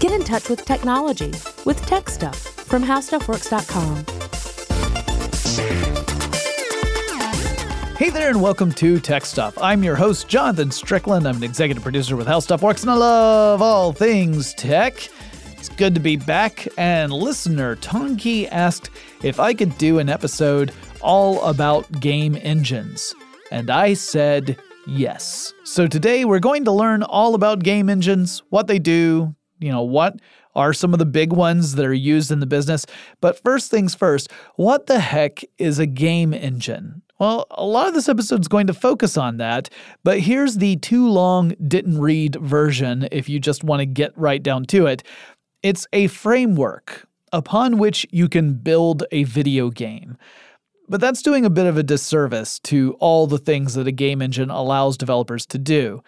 Get in touch with technology with Tech Stuff from HowStuffWorks.com. Hey there, and welcome to Tech Stuff. I'm your host, Jonathan Strickland. I'm an executive producer with How Stuff Works, and I love all things tech. It's good to be back. And listener Tongki asked if I could do an episode all about game engines. And I said yes. So today we're going to learn all about game engines, what they do, you know, what are some of the big ones that are used in the business. But first things first, what the heck is a game engine? Well, a lot of this episode is going to focus on that, but here's the too long didn't read version if you just want to get right down to it. It's a framework upon which you can build a video game. But that's doing a bit of a disservice to all the things that a game engine allows developers to do.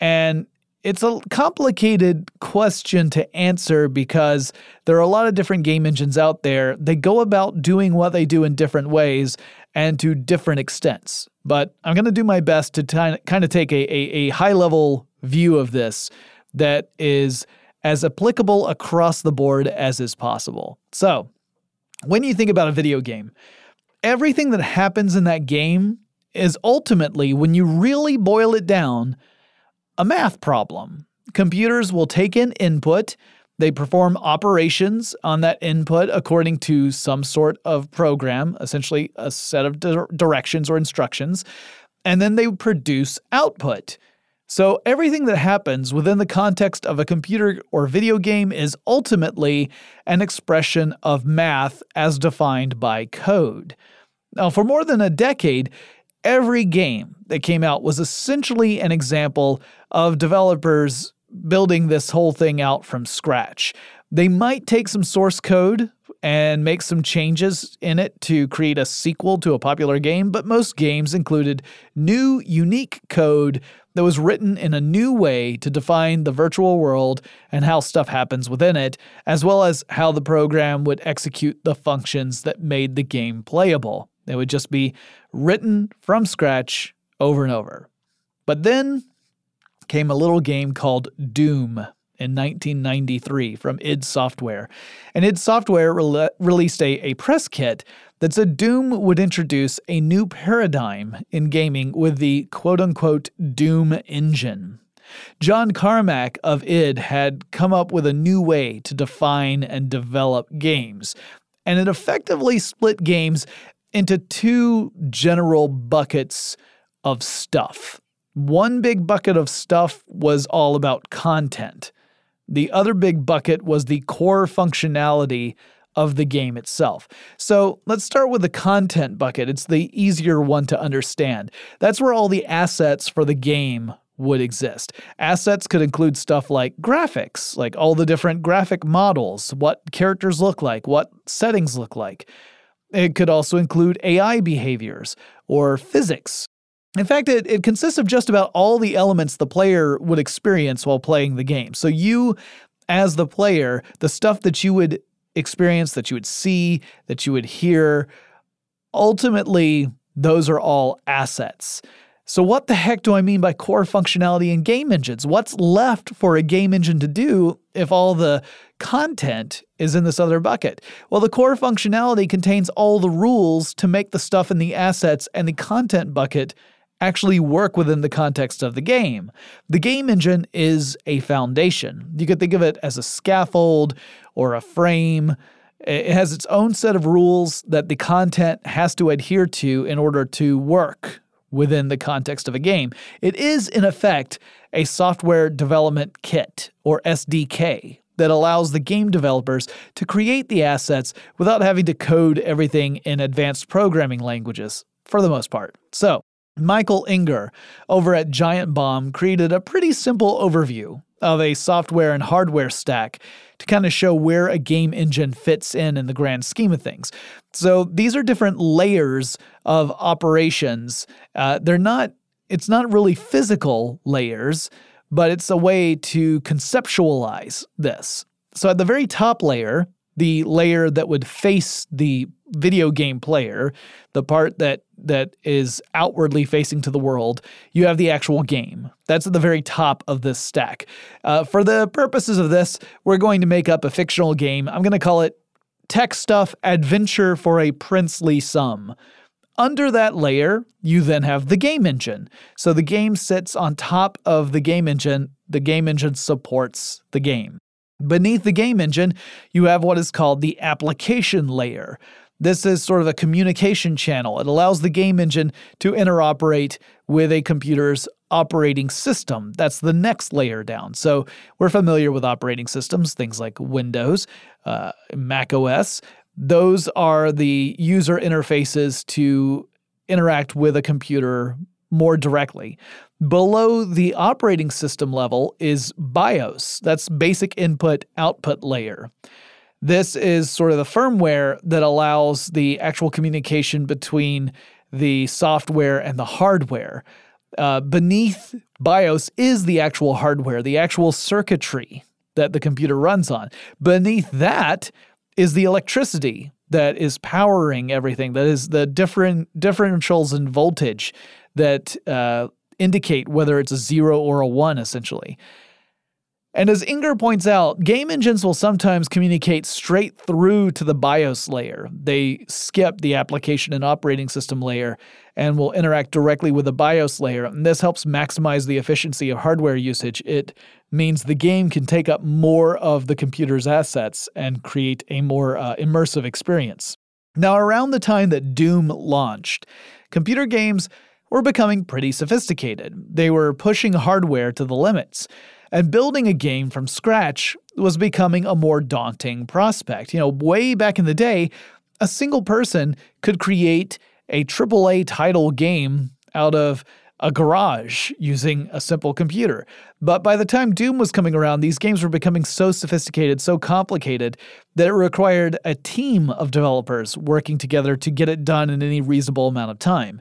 And it's a complicated question to answer because there are a lot of different game engines out there. They go about doing what they do in different ways and to different extents. But I'm going to do my best to t- kind of take a, a, a high level view of this that is as applicable across the board as is possible. So, when you think about a video game, everything that happens in that game is ultimately, when you really boil it down, a math problem. Computers will take in input, they perform operations on that input according to some sort of program, essentially a set of di- directions or instructions, and then they produce output. So, everything that happens within the context of a computer or video game is ultimately an expression of math as defined by code. Now, for more than a decade, every game that came out was essentially an example of developers building this whole thing out from scratch. They might take some source code and make some changes in it to create a sequel to a popular game, but most games included new, unique code that was written in a new way to define the virtual world and how stuff happens within it, as well as how the program would execute the functions that made the game playable. It would just be written from scratch over and over. But then came a little game called Doom in 1993 from id Software. And id Software re- released a, a press kit that said Doom would introduce a new paradigm in gaming with the quote unquote Doom engine. John Carmack of id had come up with a new way to define and develop games, and it effectively split games into two general buckets of stuff. One big bucket of stuff was all about content. The other big bucket was the core functionality of the game itself. So let's start with the content bucket. It's the easier one to understand. That's where all the assets for the game would exist. Assets could include stuff like graphics, like all the different graphic models, what characters look like, what settings look like. It could also include AI behaviors or physics. In fact, it, it consists of just about all the elements the player would experience while playing the game. So, you, as the player, the stuff that you would experience, that you would see, that you would hear, ultimately, those are all assets. So, what the heck do I mean by core functionality in game engines? What's left for a game engine to do if all the content is in this other bucket? Well, the core functionality contains all the rules to make the stuff in the assets and the content bucket actually work within the context of the game. The game engine is a foundation. You could think of it as a scaffold or a frame. It has its own set of rules that the content has to adhere to in order to work within the context of a game. It is, in effect, a software development kit, or SDK, that allows the game developers to create the assets without having to code everything in advanced programming languages, for the most part. So, Michael Inger over at Giant Bomb created a pretty simple overview of a software and hardware stack to kind of show where a game engine fits in in the grand scheme of things. So these are different layers of operations. Uh, they're not, it's not really physical layers, but it's a way to conceptualize this. So at the very top layer, the layer that would face the video game player, the part that that is outwardly facing to the world, you have the actual game. That's at the very top of this stack. Uh, for the purposes of this, we're going to make up a fictional game. I'm going to call it Tech Stuff Adventure for a Princely Sum. Under that layer, you then have the game engine. So the game sits on top of the game engine. The game engine supports the game. Beneath the game engine, you have what is called the application layer. This is sort of a communication channel. It allows the game engine to interoperate with a computer's operating system. That's the next layer down. So we're familiar with operating systems, things like Windows, uh, Mac OS. Those are the user interfaces to interact with a computer more directly. Below the operating system level is BIOS. That's basic input output layer. This is sort of the firmware that allows the actual communication between the software and the hardware. Uh, beneath BIOS is the actual hardware, the actual circuitry that the computer runs on. Beneath that is the electricity that is powering everything, that is the different differentials in voltage that uh, indicate whether it's a zero or a one, essentially. And as Inger points out, game engines will sometimes communicate straight through to the BIOS layer. They skip the application and operating system layer and will interact directly with the BIOS layer. And this helps maximize the efficiency of hardware usage. It means the game can take up more of the computer's assets and create a more uh, immersive experience. Now, around the time that Doom launched, computer games were becoming pretty sophisticated. They were pushing hardware to the limits. And building a game from scratch was becoming a more daunting prospect. You know, way back in the day, a single person could create a AAA title game out of a garage using a simple computer. But by the time Doom was coming around, these games were becoming so sophisticated, so complicated, that it required a team of developers working together to get it done in any reasonable amount of time.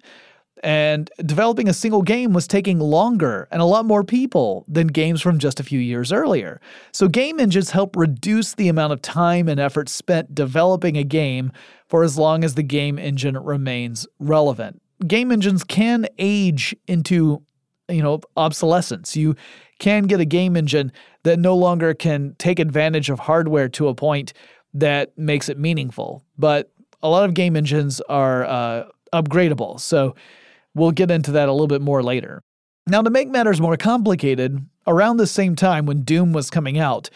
And developing a single game was taking longer and a lot more people than games from just a few years earlier. So, game engines help reduce the amount of time and effort spent developing a game for as long as the game engine remains relevant. Game engines can age into, you know, obsolescence. You can get a game engine that no longer can take advantage of hardware to a point that makes it meaningful. But a lot of game engines are uh, upgradable. So, We'll get into that a little bit more later. Now, to make matters more complicated, around the same time when Doom was coming out,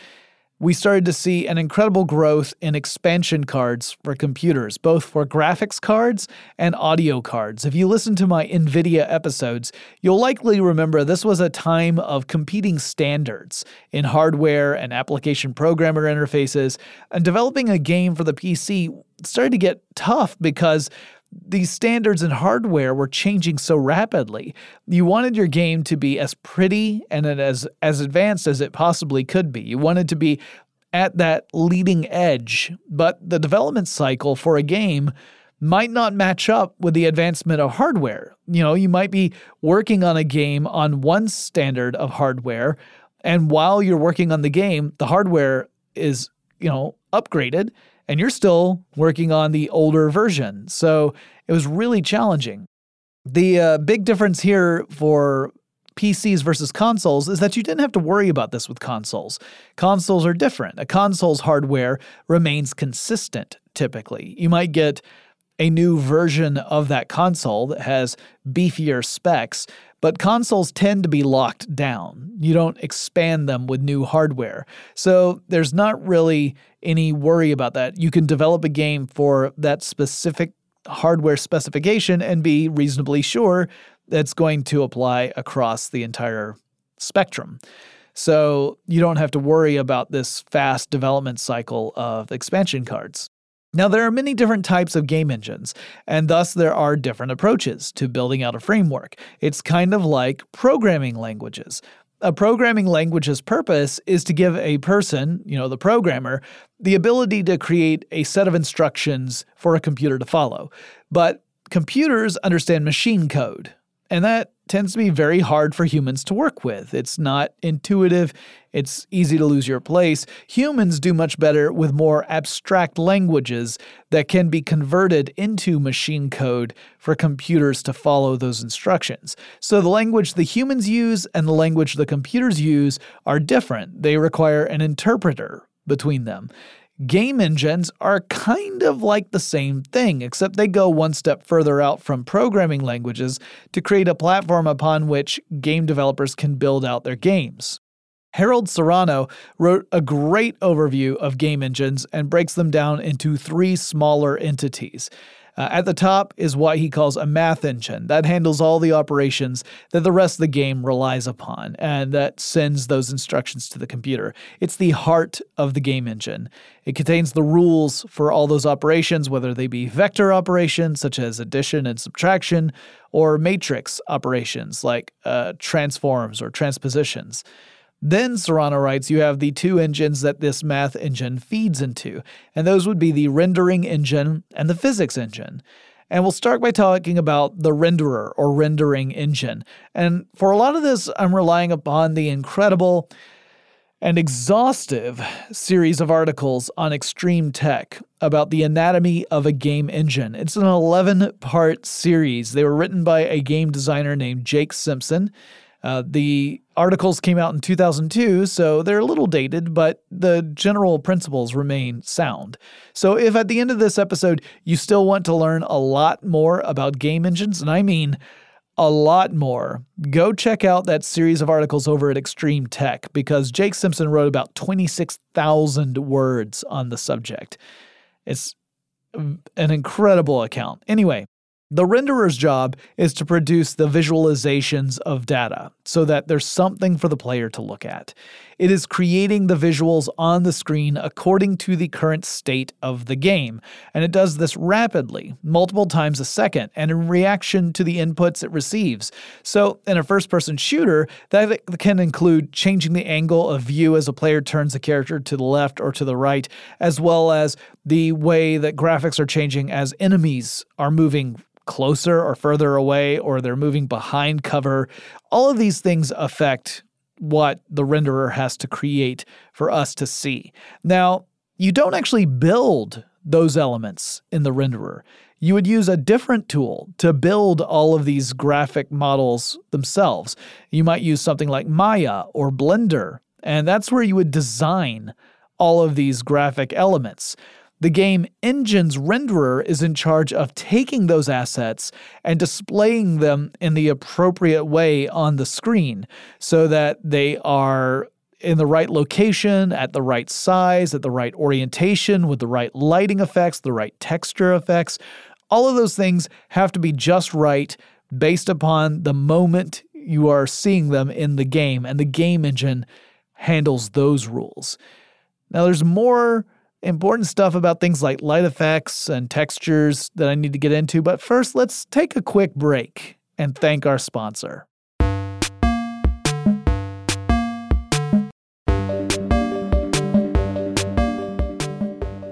we started to see an incredible growth in expansion cards for computers, both for graphics cards and audio cards. If you listen to my NVIDIA episodes, you'll likely remember this was a time of competing standards in hardware and application programmer interfaces, and developing a game for the PC started to get tough because these standards in hardware were changing so rapidly. You wanted your game to be as pretty and as as advanced as it possibly could be. You wanted to be at that leading edge, but the development cycle for a game might not match up with the advancement of hardware. You know, you might be working on a game on one standard of hardware, and while you're working on the game, the hardware is, you know, upgraded and you're still working on the older version. So it was really challenging. The uh, big difference here for PCs versus consoles is that you didn't have to worry about this with consoles. Consoles are different. A console's hardware remains consistent typically. You might get a new version of that console that has beefier specs, but consoles tend to be locked down. You don't expand them with new hardware. So there's not really any worry about that. You can develop a game for that specific hardware specification and be reasonably sure that's going to apply across the entire spectrum. So you don't have to worry about this fast development cycle of expansion cards. Now, there are many different types of game engines, and thus there are different approaches to building out a framework. It's kind of like programming languages. A programming language's purpose is to give a person, you know, the programmer, the ability to create a set of instructions for a computer to follow. But computers understand machine code, And that tends to be very hard for humans to work with. It's not intuitive, it's easy to lose your place. Humans do much better with more abstract languages that can be converted into machine code for computers to follow those instructions. So the language the humans use and the language the computers use are different. They require an interpreter between them. Game engines are kind of like the same thing, except they go one step further out from programming languages to create a platform upon which game developers can build out their games. Harold Serrano wrote a great overview of game engines and breaks them down into three smaller entities. Uh, at the top is what he calls a math engine that handles all the operations that the rest of the game relies upon and that sends those instructions to the computer. It's the heart of the game engine. It contains the rules for all those operations, whether they be vector operations such as addition and subtraction, or matrix operations like uh, transforms or transpositions. Then, Serrano writes, you have the two engines that this math engine feeds into, and those would be the rendering engine and the physics engine. And we'll start by talking about the renderer or rendering engine. And for a lot of this, I'm relying upon the incredible and exhaustive series of articles on Extreme Tech about the anatomy of a game engine. It's an 11 part series. They were written by a game designer named Jake Simpson. Uh, the articles came out in 2002, so they're a little dated, but the general principles remain sound. So, if at the end of this episode you still want to learn a lot more about game engines, and I mean a lot more, go check out that series of articles over at Extreme Tech because Jake Simpson wrote about 26,000 words on the subject. It's an incredible account. Anyway, the renderer's job is to produce the visualizations of data so that there's something for the player to look at. It is creating the visuals on the screen according to the current state of the game, and it does this rapidly, multiple times a second, and in reaction to the inputs it receives. So, in a first person shooter, that can include changing the angle of view as a player turns the character to the left or to the right, as well as the way that graphics are changing as enemies are moving closer or further away or they're moving behind cover. All of these things affect what the renderer has to create for us to see. Now, you don't actually build those elements in the renderer. You would use a different tool to build all of these graphic models themselves. You might use something like Maya or Blender, and that's where you would design all of these graphic elements. The game engine's renderer is in charge of taking those assets and displaying them in the appropriate way on the screen so that they are in the right location, at the right size, at the right orientation, with the right lighting effects, the right texture effects. All of those things have to be just right based upon the moment you are seeing them in the game, and the game engine handles those rules. Now, there's more important stuff about things like light effects and textures that I need to get into, but first let's take a quick break and thank our sponsor.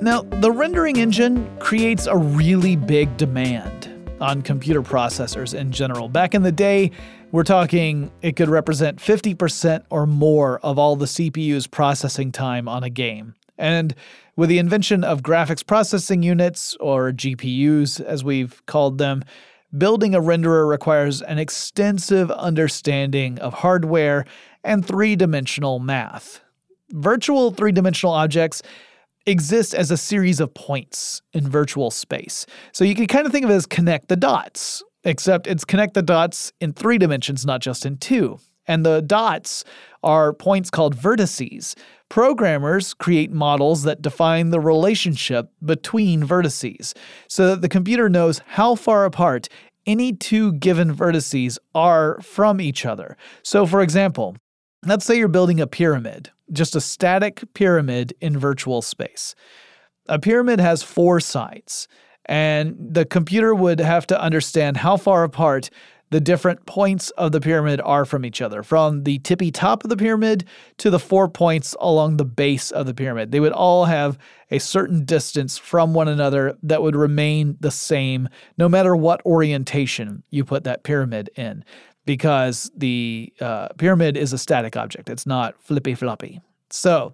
Now, the rendering engine creates a really big demand on computer processors in general. Back in the day, we're talking it could represent 50% or more of all the CPU's processing time on a game. And with the invention of graphics processing units, or GPUs as we've called them, building a renderer requires an extensive understanding of hardware and three dimensional math. Virtual three dimensional objects exist as a series of points in virtual space. So you can kind of think of it as connect the dots, except it's connect the dots in three dimensions, not just in two. And the dots are points called vertices. Programmers create models that define the relationship between vertices so that the computer knows how far apart any two given vertices are from each other. So, for example, let's say you're building a pyramid, just a static pyramid in virtual space. A pyramid has four sides, and the computer would have to understand how far apart the different points of the pyramid are from each other, from the tippy top of the pyramid to the four points along the base of the pyramid. They would all have a certain distance from one another that would remain the same no matter what orientation you put that pyramid in, because the uh, pyramid is a static object, it's not flippy floppy. So,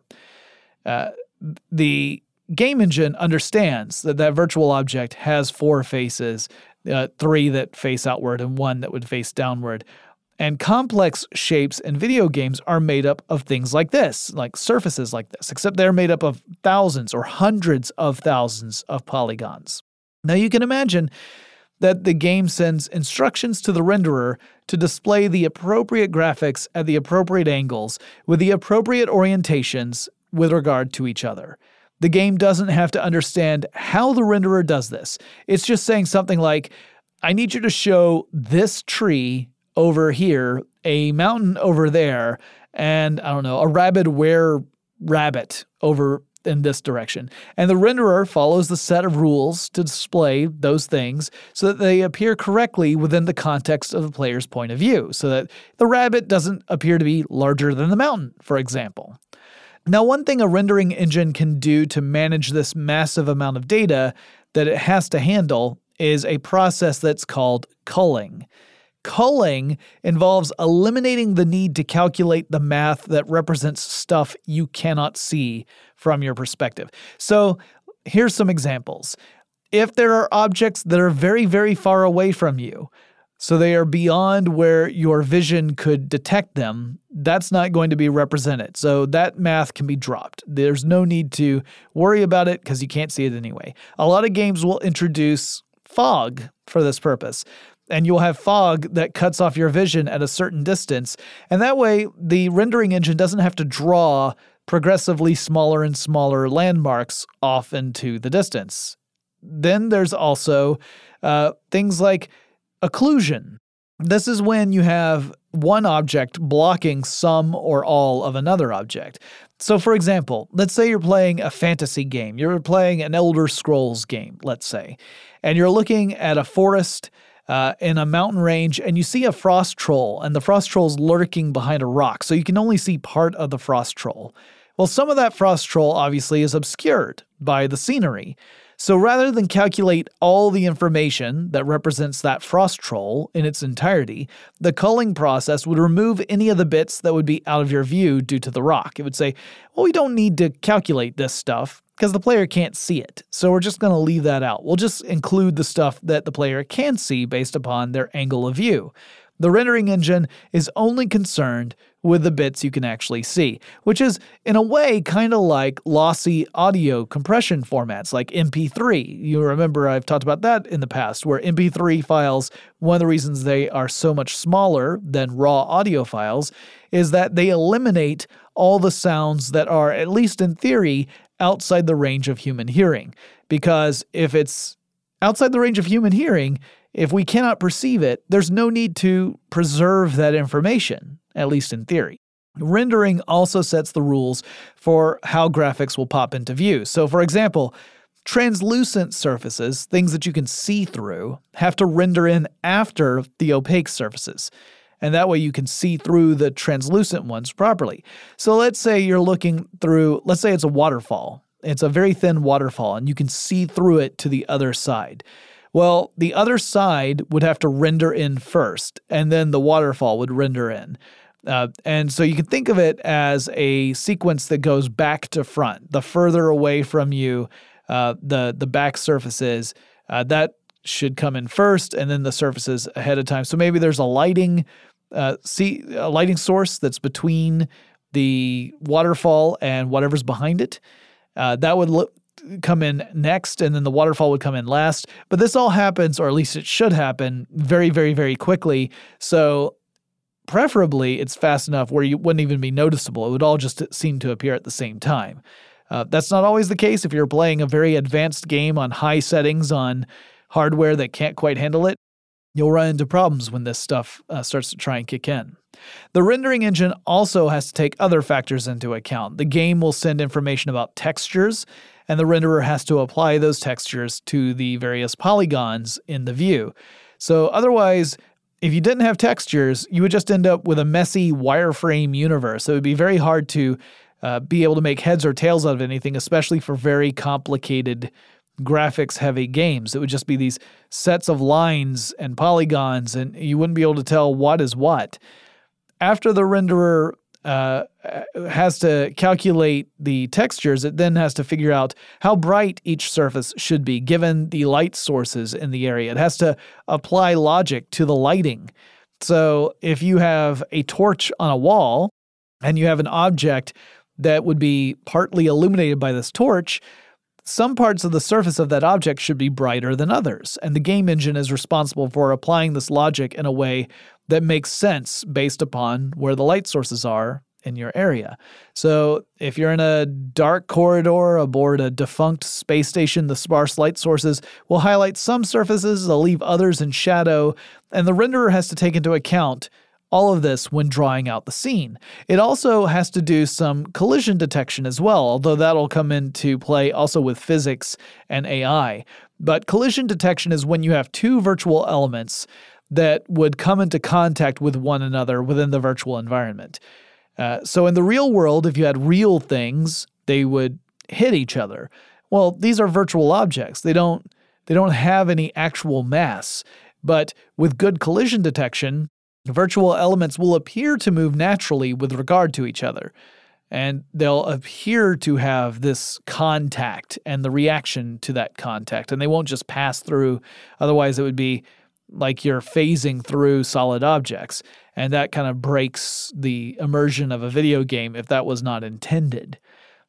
uh, the game engine understands that that virtual object has four faces, uh, three that face outward and one that would face downward. And complex shapes in video games are made up of things like this, like surfaces like this, except they're made up of thousands or hundreds of thousands of polygons. Now you can imagine that the game sends instructions to the renderer to display the appropriate graphics at the appropriate angles with the appropriate orientations with regard to each other. The game doesn't have to understand how the renderer does this. It's just saying something like, I need you to show this tree over here, a mountain over there, and I don't know, a rabid were rabbit over in this direction. And the renderer follows the set of rules to display those things so that they appear correctly within the context of the player's point of view, so that the rabbit doesn't appear to be larger than the mountain, for example. Now, one thing a rendering engine can do to manage this massive amount of data that it has to handle is a process that's called culling. Culling involves eliminating the need to calculate the math that represents stuff you cannot see from your perspective. So, here's some examples. If there are objects that are very, very far away from you, so they are beyond where your vision could detect them, that's not going to be represented. So that math can be dropped. There's no need to worry about it because you can't see it anyway. A lot of games will introduce fog for this purpose. And you'll have fog that cuts off your vision at a certain distance. And that way, the rendering engine doesn't have to draw progressively smaller and smaller landmarks off into the distance. Then there's also uh, things like Occlusion. This is when you have one object blocking some or all of another object. So, for example, let's say you're playing a fantasy game. You're playing an Elder Scrolls game, let's say, and you're looking at a forest uh, in a mountain range and you see a frost troll, and the frost troll's lurking behind a rock, so you can only see part of the frost troll. Well, some of that frost troll obviously is obscured by the scenery. So rather than calculate all the information that represents that frost troll in its entirety, the culling process would remove any of the bits that would be out of your view due to the rock. It would say, well, we don't need to calculate this stuff because the player can't see it. So we're just going to leave that out. We'll just include the stuff that the player can see based upon their angle of view. The rendering engine is only concerned with the bits you can actually see, which is, in a way, kind of like lossy audio compression formats like MP3. You remember I've talked about that in the past, where MP3 files, one of the reasons they are so much smaller than raw audio files is that they eliminate all the sounds that are, at least in theory, outside the range of human hearing. Because if it's outside the range of human hearing, if we cannot perceive it, there's no need to preserve that information, at least in theory. Rendering also sets the rules for how graphics will pop into view. So, for example, translucent surfaces, things that you can see through, have to render in after the opaque surfaces. And that way you can see through the translucent ones properly. So, let's say you're looking through, let's say it's a waterfall. It's a very thin waterfall, and you can see through it to the other side. Well, the other side would have to render in first, and then the waterfall would render in. Uh, and so you can think of it as a sequence that goes back to front. The further away from you uh, the the back surface is, uh, that should come in first, and then the surfaces ahead of time. So maybe there's a lighting uh, see a lighting source that's between the waterfall and whatever's behind it. Uh, that would look come in next and then the waterfall would come in last. But this all happens, or at least it should happen, very, very, very quickly. So preferably it's fast enough where you wouldn't even be noticeable. It would all just seem to appear at the same time. Uh, that's not always the case if you're playing a very advanced game on high settings on hardware that can't quite handle it. You'll run into problems when this stuff uh, starts to try and kick in. The rendering engine also has to take other factors into account. The game will send information about textures and the renderer has to apply those textures to the various polygons in the view. So otherwise, if you didn't have textures, you would just end up with a messy wireframe universe. It would be very hard to uh, be able to make heads or tails out of anything, especially for very complicated graphics heavy games. It would just be these sets of lines and polygons, and you wouldn't be able to tell what is what. After the renderer uh, has to calculate the textures, it then has to figure out how bright each surface should be given the light sources in the area. It has to apply logic to the lighting. So if you have a torch on a wall and you have an object that would be partly illuminated by this torch, some parts of the surface of that object should be brighter than others, and the game engine is responsible for applying this logic in a way that makes sense based upon where the light sources are in your area. So, if you're in a dark corridor aboard a defunct space station, the sparse light sources will highlight some surfaces, they'll leave others in shadow, and the renderer has to take into account all of this when drawing out the scene. It also has to do some collision detection as well, although that'll come into play also with physics and AI. But collision detection is when you have two virtual elements that would come into contact with one another within the virtual environment. Uh, so in the real world, if you had real things, they would hit each other. Well, these are virtual objects. They don't they don't have any actual mass. But with good collision detection, virtual elements will appear to move naturally with regard to each other. And they'll appear to have this contact and the reaction to that contact. And they won't just pass through. Otherwise, it would be like you're phasing through solid objects. And that kind of breaks the immersion of a video game if that was not intended.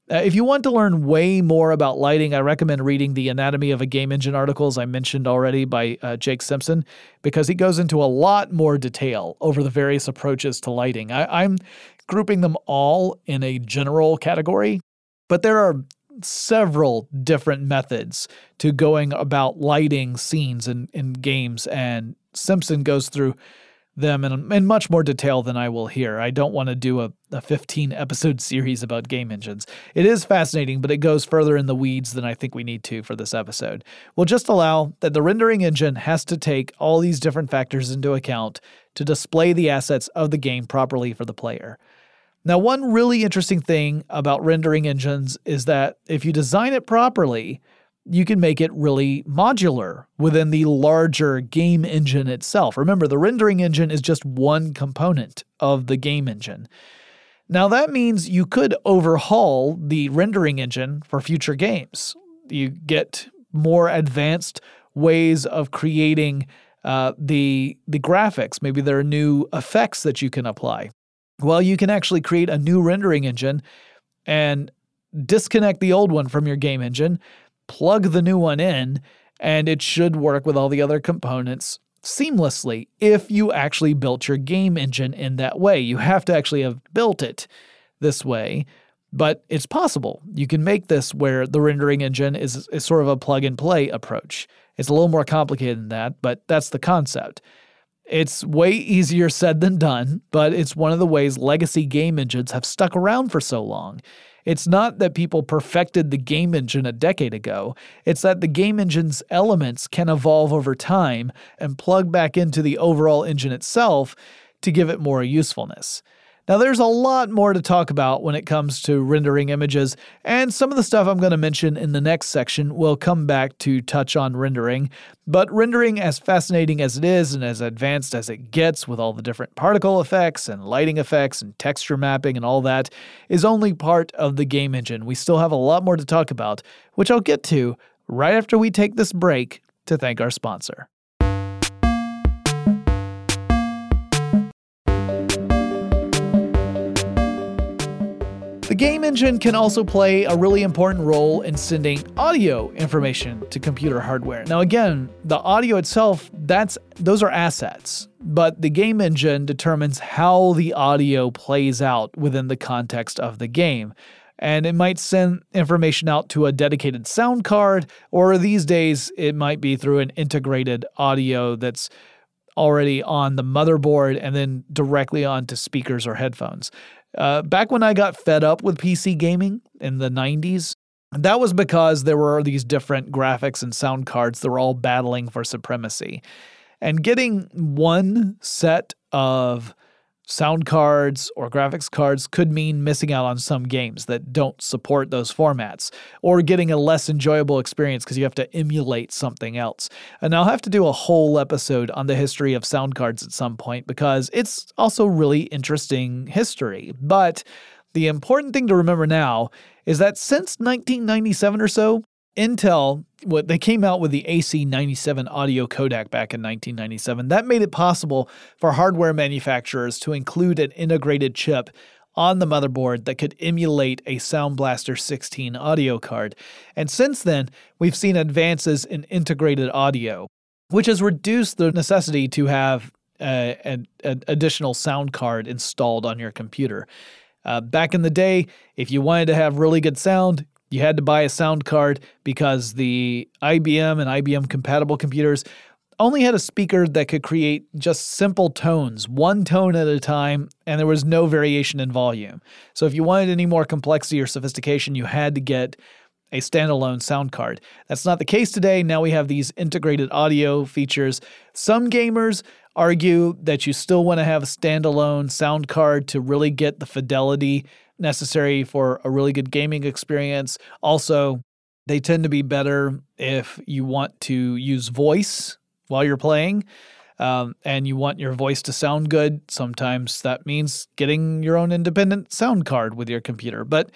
Uh, if you want to learn way more about lighting, I recommend reading the Anatomy of a Game Engine articles I mentioned already by uh, Jake Simpson, because he goes into a lot more detail over the various approaches to lighting. I, I'm grouping them all in a general category, but there are several different methods to going about lighting scenes in, in games, and Simpson goes through them in, in much more detail than I will here. I don't want to do a, a 15 episode series about game engines. It is fascinating, but it goes further in the weeds than I think we need to for this episode. We'll just allow that the rendering engine has to take all these different factors into account to display the assets of the game properly for the player. Now, one really interesting thing about rendering engines is that if you design it properly, you can make it really modular within the larger game engine itself. Remember, the rendering engine is just one component of the game engine. Now, that means you could overhaul the rendering engine for future games. You get more advanced ways of creating uh, the, the graphics. Maybe there are new effects that you can apply. Well, you can actually create a new rendering engine and disconnect the old one from your game engine plug the new one in, and it should work with all the other components seamlessly if you actually built your game engine in that way. You have to actually have built it this way, but it's possible. You can make this where the rendering engine is, is sort of a plug and play approach. It's a little more complicated than that, but that's the concept. It's way easier said than done, but it's one of the ways legacy game engines have stuck around for so long. It's not that people perfected the game engine a decade ago, it's that the game engine's elements can evolve over time and plug back into the overall engine itself to give it more usefulness. Now, there's a lot more to talk about when it comes to rendering images, and some of the stuff I'm going to mention in the next section will come back to touch on rendering. But rendering, as fascinating as it is and as advanced as it gets with all the different particle effects and lighting effects and texture mapping and all that, is only part of the game engine. We still have a lot more to talk about, which I'll get to right after we take this break to thank our sponsor. The game engine can also play a really important role in sending audio information to computer hardware. Now again, the audio itself, that's those are assets, but the game engine determines how the audio plays out within the context of the game. And it might send information out to a dedicated sound card, or these days it might be through an integrated audio that's already on the motherboard and then directly onto speakers or headphones. Uh, back when I got fed up with PC gaming in the 90s, that was because there were these different graphics and sound cards that were all battling for supremacy. And getting one set of sound cards or graphics cards could mean missing out on some games that don't support those formats or getting a less enjoyable experience because you have to emulate something else. And I'll have to do a whole episode on the history of sound cards at some point because it's also really interesting history. But the important thing to remember now is that since 1997 or so, Intel, what they came out with the AC97 audio codec back in 1997. That made it possible for hardware manufacturers to include an integrated chip on the motherboard that could emulate a Sound Blaster 16 audio card. And since then, we've seen advances in integrated audio, which has reduced the necessity to have an additional sound card installed on your computer. Uh, back in the day, if you wanted to have really good sound, you had to buy a sound card because the IBM and IBM compatible computers only had a speaker that could create just simple tones, one tone at a time, and there was no variation in volume. So if you wanted any more complexity or sophistication, you had to get a standalone sound card. That's not the case today. Now we have these integrated audio features. Some gamers argue that you still want to have a standalone sound card to really get the fidelity necessary for a really good gaming experience. Also, they tend to be better if you want to use voice while you're playing. Um, and you want your voice to sound good, sometimes that means getting your own independent sound card with your computer. But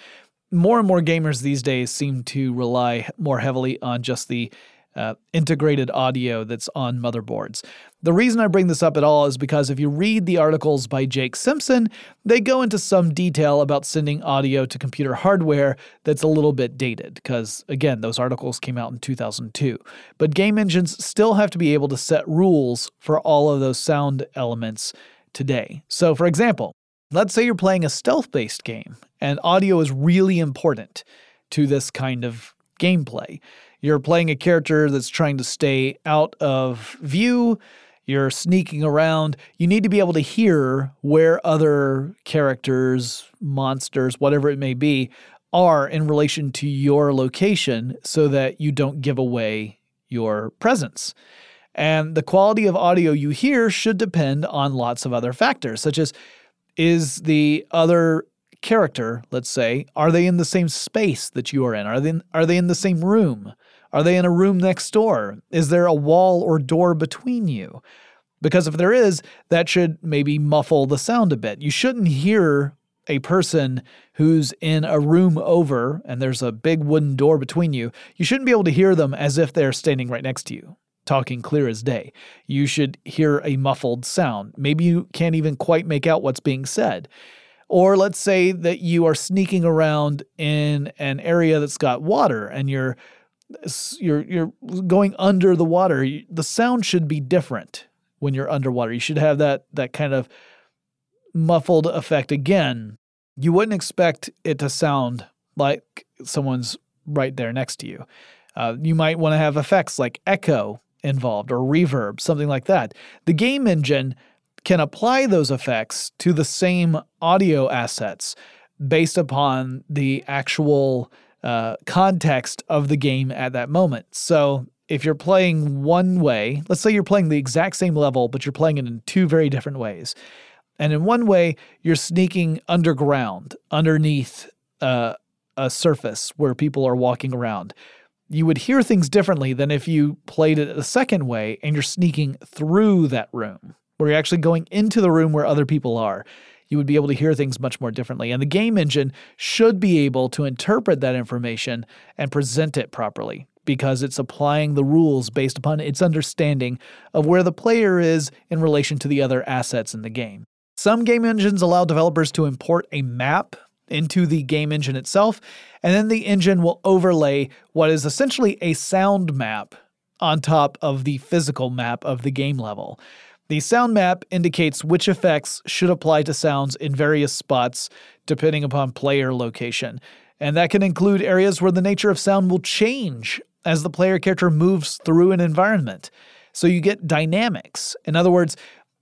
more and more gamers these days seem to rely more heavily on just the uh, integrated audio that's on motherboards. The reason I bring this up at all is because if you read the articles by Jake Simpson, they go into some detail about sending audio to computer hardware that's a little bit dated, because again, those articles came out in 2002. But game engines still have to be able to set rules for all of those sound elements today. So, for example, let's say you're playing a stealth based game, and audio is really important to this kind of gameplay. You're playing a character that's trying to stay out of view. You're sneaking around. You need to be able to hear where other characters, monsters, whatever it may be, are in relation to your location so that you don't give away your presence. And the quality of audio you hear should depend on lots of other factors, such as is the other character, let's say, are they in the same space that you are in? Are they in, are they in the same room? Are they in a room next door? Is there a wall or door between you? Because if there is, that should maybe muffle the sound a bit. You shouldn't hear a person who's in a room over and there's a big wooden door between you. You shouldn't be able to hear them as if they're standing right next to you, talking clear as day. You should hear a muffled sound. Maybe you can't even quite make out what's being said. Or let's say that you are sneaking around in an area that's got water and you're you're you're going under the water. The sound should be different when you're underwater. You should have that that kind of muffled effect again. You wouldn't expect it to sound like someone's right there next to you. Uh, you might want to have effects like echo involved or reverb, something like that. The game engine can apply those effects to the same audio assets based upon the actual uh, context of the game at that moment. So if you're playing one way, let's say you're playing the exact same level, but you're playing it in two very different ways. And in one way, you're sneaking underground, underneath uh, a surface where people are walking around. You would hear things differently than if you played it the second way and you're sneaking through that room, where you're actually going into the room where other people are you would be able to hear things much more differently. And the game engine should be able to interpret that information and present it properly because it's applying the rules based upon its understanding of where the player is in relation to the other assets in the game. Some game engines allow developers to import a map into the game engine itself, and then the engine will overlay what is essentially a sound map on top of the physical map of the game level. The sound map indicates which effects should apply to sounds in various spots depending upon player location, and that can include areas where the nature of sound will change as the player character moves through an environment. So you get dynamics. In other words,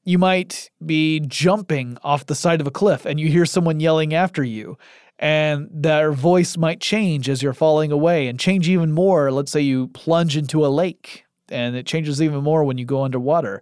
you might be jumping off the side of a cliff and you hear someone yelling after you, and their voice might change as you're falling away and change even more. Let's say you plunge into a lake and it changes even more when you go underwater.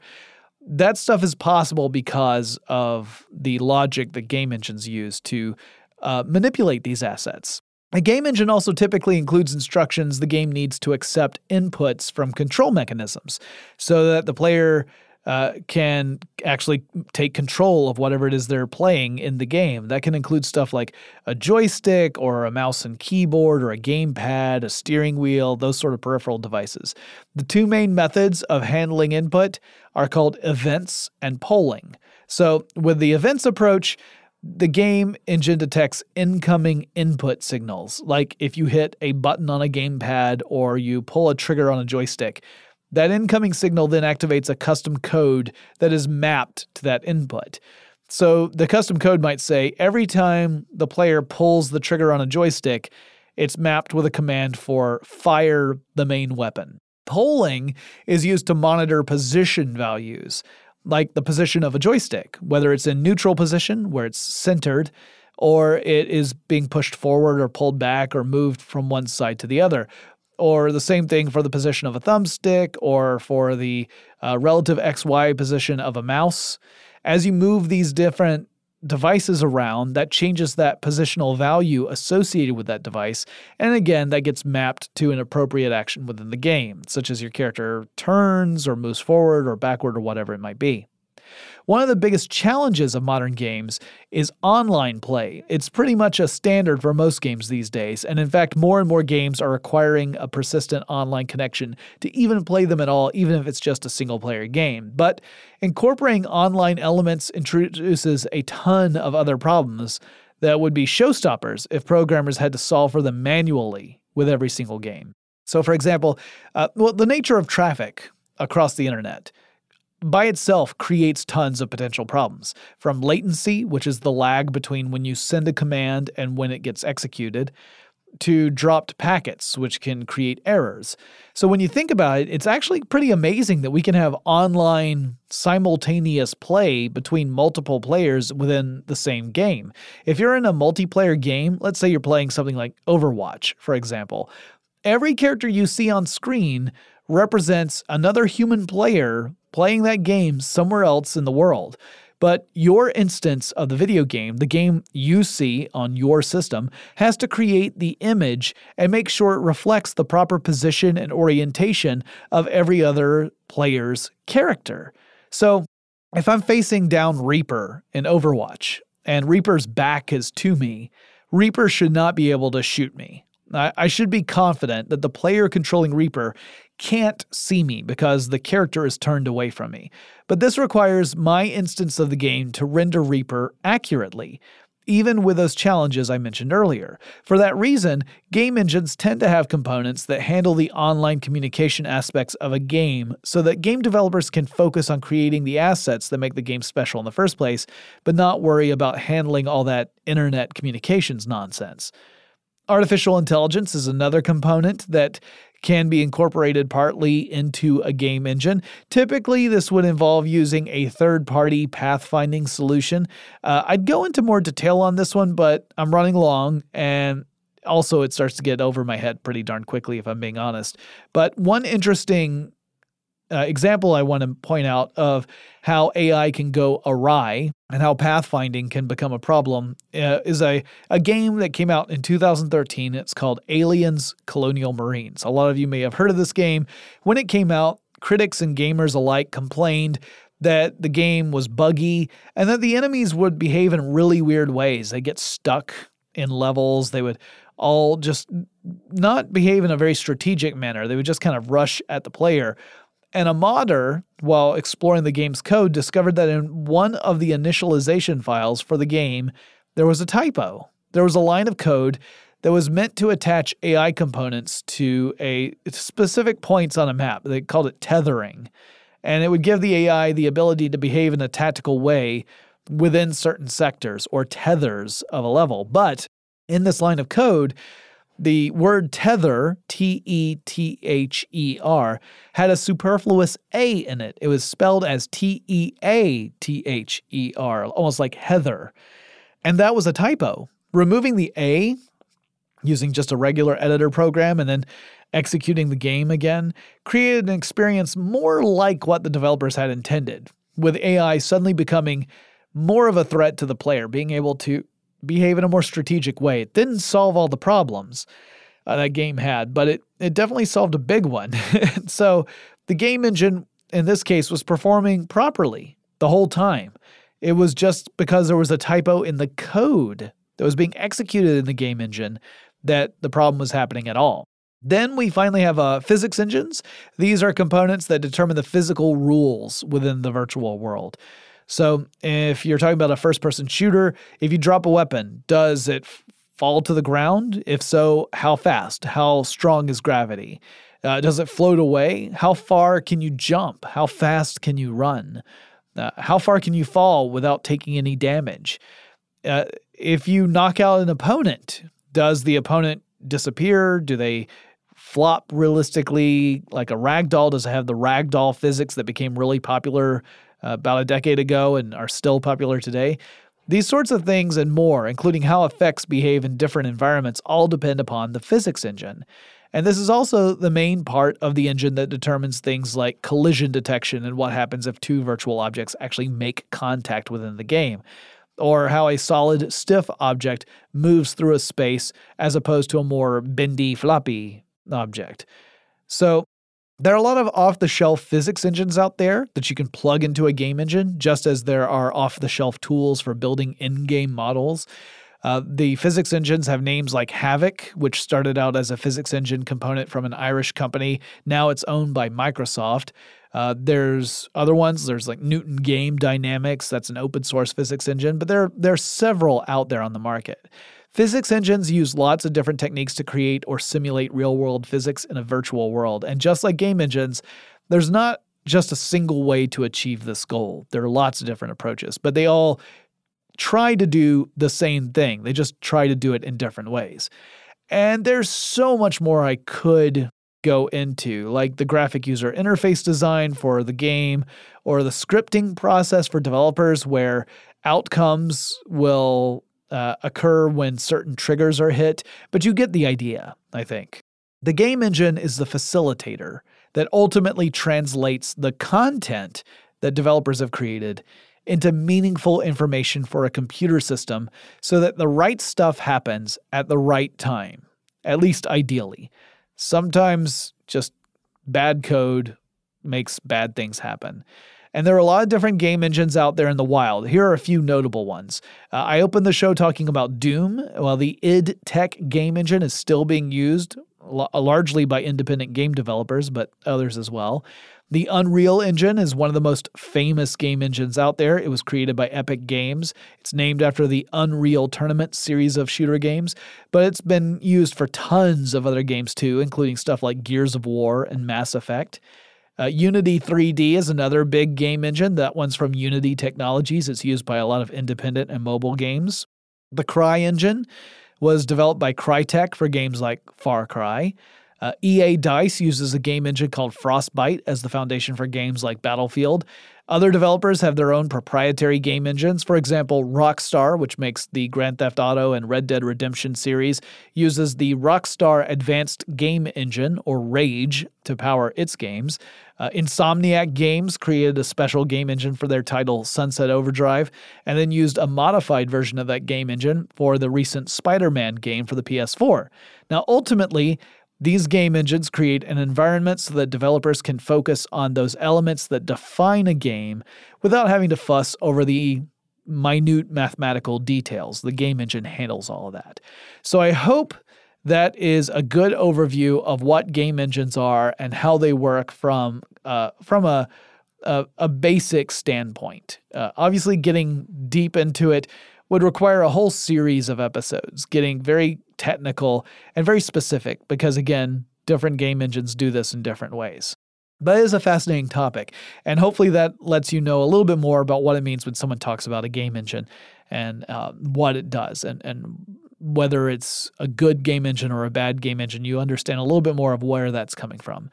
That stuff is possible because of the logic that game engines use to uh, manipulate these assets. A game engine also typically includes instructions the game needs to accept inputs from control mechanisms so that the player uh, can actually take control of whatever it is they're playing in the game. That can include stuff like a joystick or a mouse and keyboard or a gamepad, a steering wheel, those sort of peripheral devices. The two main methods of handling input are called events and polling. So, with the events approach, the game engine detects incoming input signals, like if you hit a button on a gamepad or you pull a trigger on a joystick. That incoming signal then activates a custom code that is mapped to that input. So the custom code might say every time the player pulls the trigger on a joystick, it's mapped with a command for fire the main weapon. Polling is used to monitor position values, like the position of a joystick, whether it's in neutral position, where it's centered, or it is being pushed forward or pulled back or moved from one side to the other, or the same thing for the position of a thumbstick or for the uh, relative XY position of a mouse. As you move these different devices around, that changes that positional value associated with that device. And again, that gets mapped to an appropriate action within the game, such as your character turns or moves forward or backward or whatever it might be. One of the biggest challenges of modern games is online play. It's pretty much a standard for most games these days, and in fact, more and more games are requiring a persistent online connection to even play them at all, even if it's just a single player game. But incorporating online elements introduces a ton of other problems that would be showstoppers if programmers had to solve for them manually with every single game. So, for example, uh, well, the nature of traffic across the internet by itself creates tons of potential problems. From latency, which is the lag between when you send a command and when it gets executed, to dropped packets, which can create errors. So when you think about it, it's actually pretty amazing that we can have online simultaneous play between multiple players within the same game. If you're in a multiplayer game, let's say you're playing something like Overwatch, for example, every character you see on screen represents another human player playing that game somewhere else in the world. But your instance of the video game, the game you see on your system, has to create the image and make sure it reflects the proper position and orientation of every other player's character. So if I'm facing down Reaper in Overwatch and Reaper's back is to me, Reaper should not be able to shoot me. I, should be confident that the player controlling Reaper can't see me because the character is turned away from me. But this requires my instance of the game to render Reaper accurately, even with those challenges I mentioned earlier. For that reason, game engines tend to have components that handle the online communication aspects of a game so that game developers can focus on creating the assets that make the game special in the first place, but not worry about handling all that internet communications nonsense. Artificial intelligence is another component that can be incorporated partly into a game engine. Typically, this would involve using a third party pathfinding solution. Uh, I'd go into more detail on this one, but I'm running long and also it starts to get over my head pretty darn quickly if I'm being honest. But one interesting uh, example I want to point out of how AI can go awry and how pathfinding can become a problem uh, is a, a game that came out in 2013. It's called Aliens Colonial Marines. A lot of you may have heard of this game. When it came out, critics and gamers alike complained that the game was buggy and that the enemies would behave in really weird ways. They get stuck in levels, they would all just not behave in a very strategic manner. They would just kind of rush at the player. And a modder, while exploring the game's code, discovered that in one of the initialization files for the game, there was a typo. There was a line of code that was meant to attach AI components to a specific points on a map. They called it tethering. And it would give the AI the ability to behave in a tactical way within certain sectors or tethers of a level. But in this line of code, the word tether, T E T H E R, had a superfluous A in it. It was spelled as T E A T H E R, almost like Heather. And that was a typo. Removing the A using just a regular editor program and then executing the game again created an experience more like what the developers had intended, with AI suddenly becoming more of a threat to the player, being able to behave in a more strategic way. It didn't solve all the problems uh, that game had, but it, it definitely solved a big one. so the game engine in this case was performing properly the whole time. It was just because there was a typo in the code that was being executed in the game engine that the problem was happening at all. Then we finally have uh, physics engines. These are components that determine the physical rules within the virtual world. So if you're talking about a first person shooter, if you drop a weapon, does it fall to the ground? If so, how fast? How strong is gravity? Uh, does it float away? How far can you jump? How fast can you run? Uh, how far can you fall without taking any damage? Uh, if you knock out an opponent, does the opponent disappear? Do they flop realistically like a ragdoll? Does it have the ragdoll physics that became really popular Uh, about a decade ago and are still popular today? These sorts of things and more, including how effects behave in different environments, all depend upon the physics engine. And this is also the main part of the engine that determines things like collision detection and what happens if two virtual objects actually make contact within the game, or how a solid, stiff object moves through a space as opposed to a more bendy, floppy object. So, there are a lot of off the shelf physics engines out there that you can plug into a game engine, just as there are off the shelf tools for building in game models. Uh, the physics engines have names like Havok, which started out as a physics engine component from an Irish company. Now it's owned by Microsoft. Uh, there's other ones. There's like Newton Game Dynamics. That's an open source physics engine, but there, there are several out there on the market. Physics engines use lots of different techniques to create or simulate real world physics in a virtual world. And just like game engines, there's not just a single way to achieve this goal. There are lots of different approaches, but they all try to do the same thing. They just try to do it in different ways. And there's so much more I could go into, like the graphic user interface design for the game or the scripting process for developers where outcomes will uh, occur when certain triggers are hit, but you get the idea, I think. The game engine is the facilitator that ultimately translates the content that developers have created into meaningful information for a computer system so that the right stuff happens at the right time, at least ideally. Sometimes just bad code makes bad things happen. And there are a lot of different game engines out there in the wild. Here are a few notable ones. Uh, I opened the show talking about Doom. While the id Tech game engine is still being used largely by independent game developers, but others as well. The Unreal Engine is one of the most famous game engines out there. It was created by Epic Games. It's named after the Unreal Tournament series of shooter games, but it's been used for tons of other games too, including stuff like Gears of War and Mass Effect. Uh, Unity 3D is another big game engine. That one's from Unity Technologies. It's used by a lot of independent and mobile games. The Cry engine was developed by Crytek for games like Far Cry. Uh, EA Dice uses a game engine called Frostbite as the foundation for games like Battlefield. Other developers have their own proprietary game engines. For example, Rockstar, which makes the Grand Theft Auto and Red Dead Redemption series, uses the Rockstar Advanced Game Engine, or RAGE, to power its games. Uh, Insomniac Games created a special game engine for their title Sunset Overdrive, and then used a modified version of that game engine for the recent Spider Man game for the PS4. Now, ultimately, these game engines create an environment so that developers can focus on those elements that define a game without having to fuss over the minute mathematical details. The game engine handles all of that. So I hope that is a good overview of what game engines are and how they work from uh, from a, a, a basic standpoint. Uh, obviously, getting deep into it would require a whole series of episodes, getting very technical and very specific because, again, different game engines do this in different ways. But it is a fascinating topic, and hopefully that lets you know a little bit more about what it means when someone talks about a game engine and uh, what it does, and, and whether it's a good game engine or a bad game engine. You understand a little bit more of where that's coming from.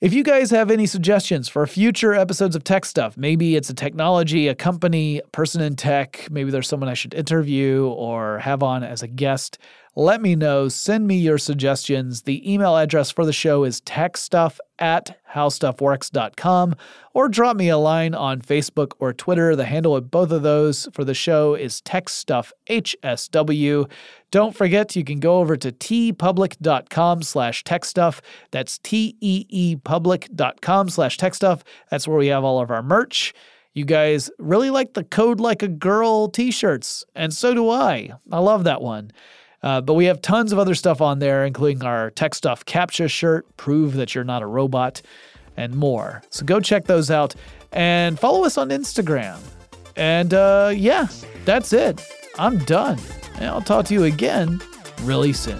If you guys have any suggestions for future episodes of tech stuff, maybe it's a technology, a company, person in tech, maybe there's someone I should interview or have on as a guest, let me know. Send me your suggestions. The email address for the show is techstuff at howstuffworks.com or drop me a line on Facebook or Twitter. The handle of both of those for the show is techstuffhsw. Don't forget, you can go over to teepublic.com slash techstuff. That's T-E-E-public.com slash techstuff. That's where we have all of our merch. You guys really like the Code Like a Girl t shirts, and so do I. I love that one. Uh, but we have tons of other stuff on there, including our Tech Stuff CAPTCHA shirt, Prove That You're Not a Robot, and more. So go check those out and follow us on Instagram. And uh, yeah, that's it. I'm done. And I'll talk to you again really soon.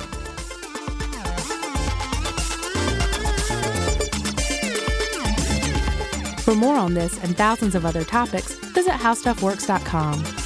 For more on this and thousands of other topics, visit howstuffworks.com.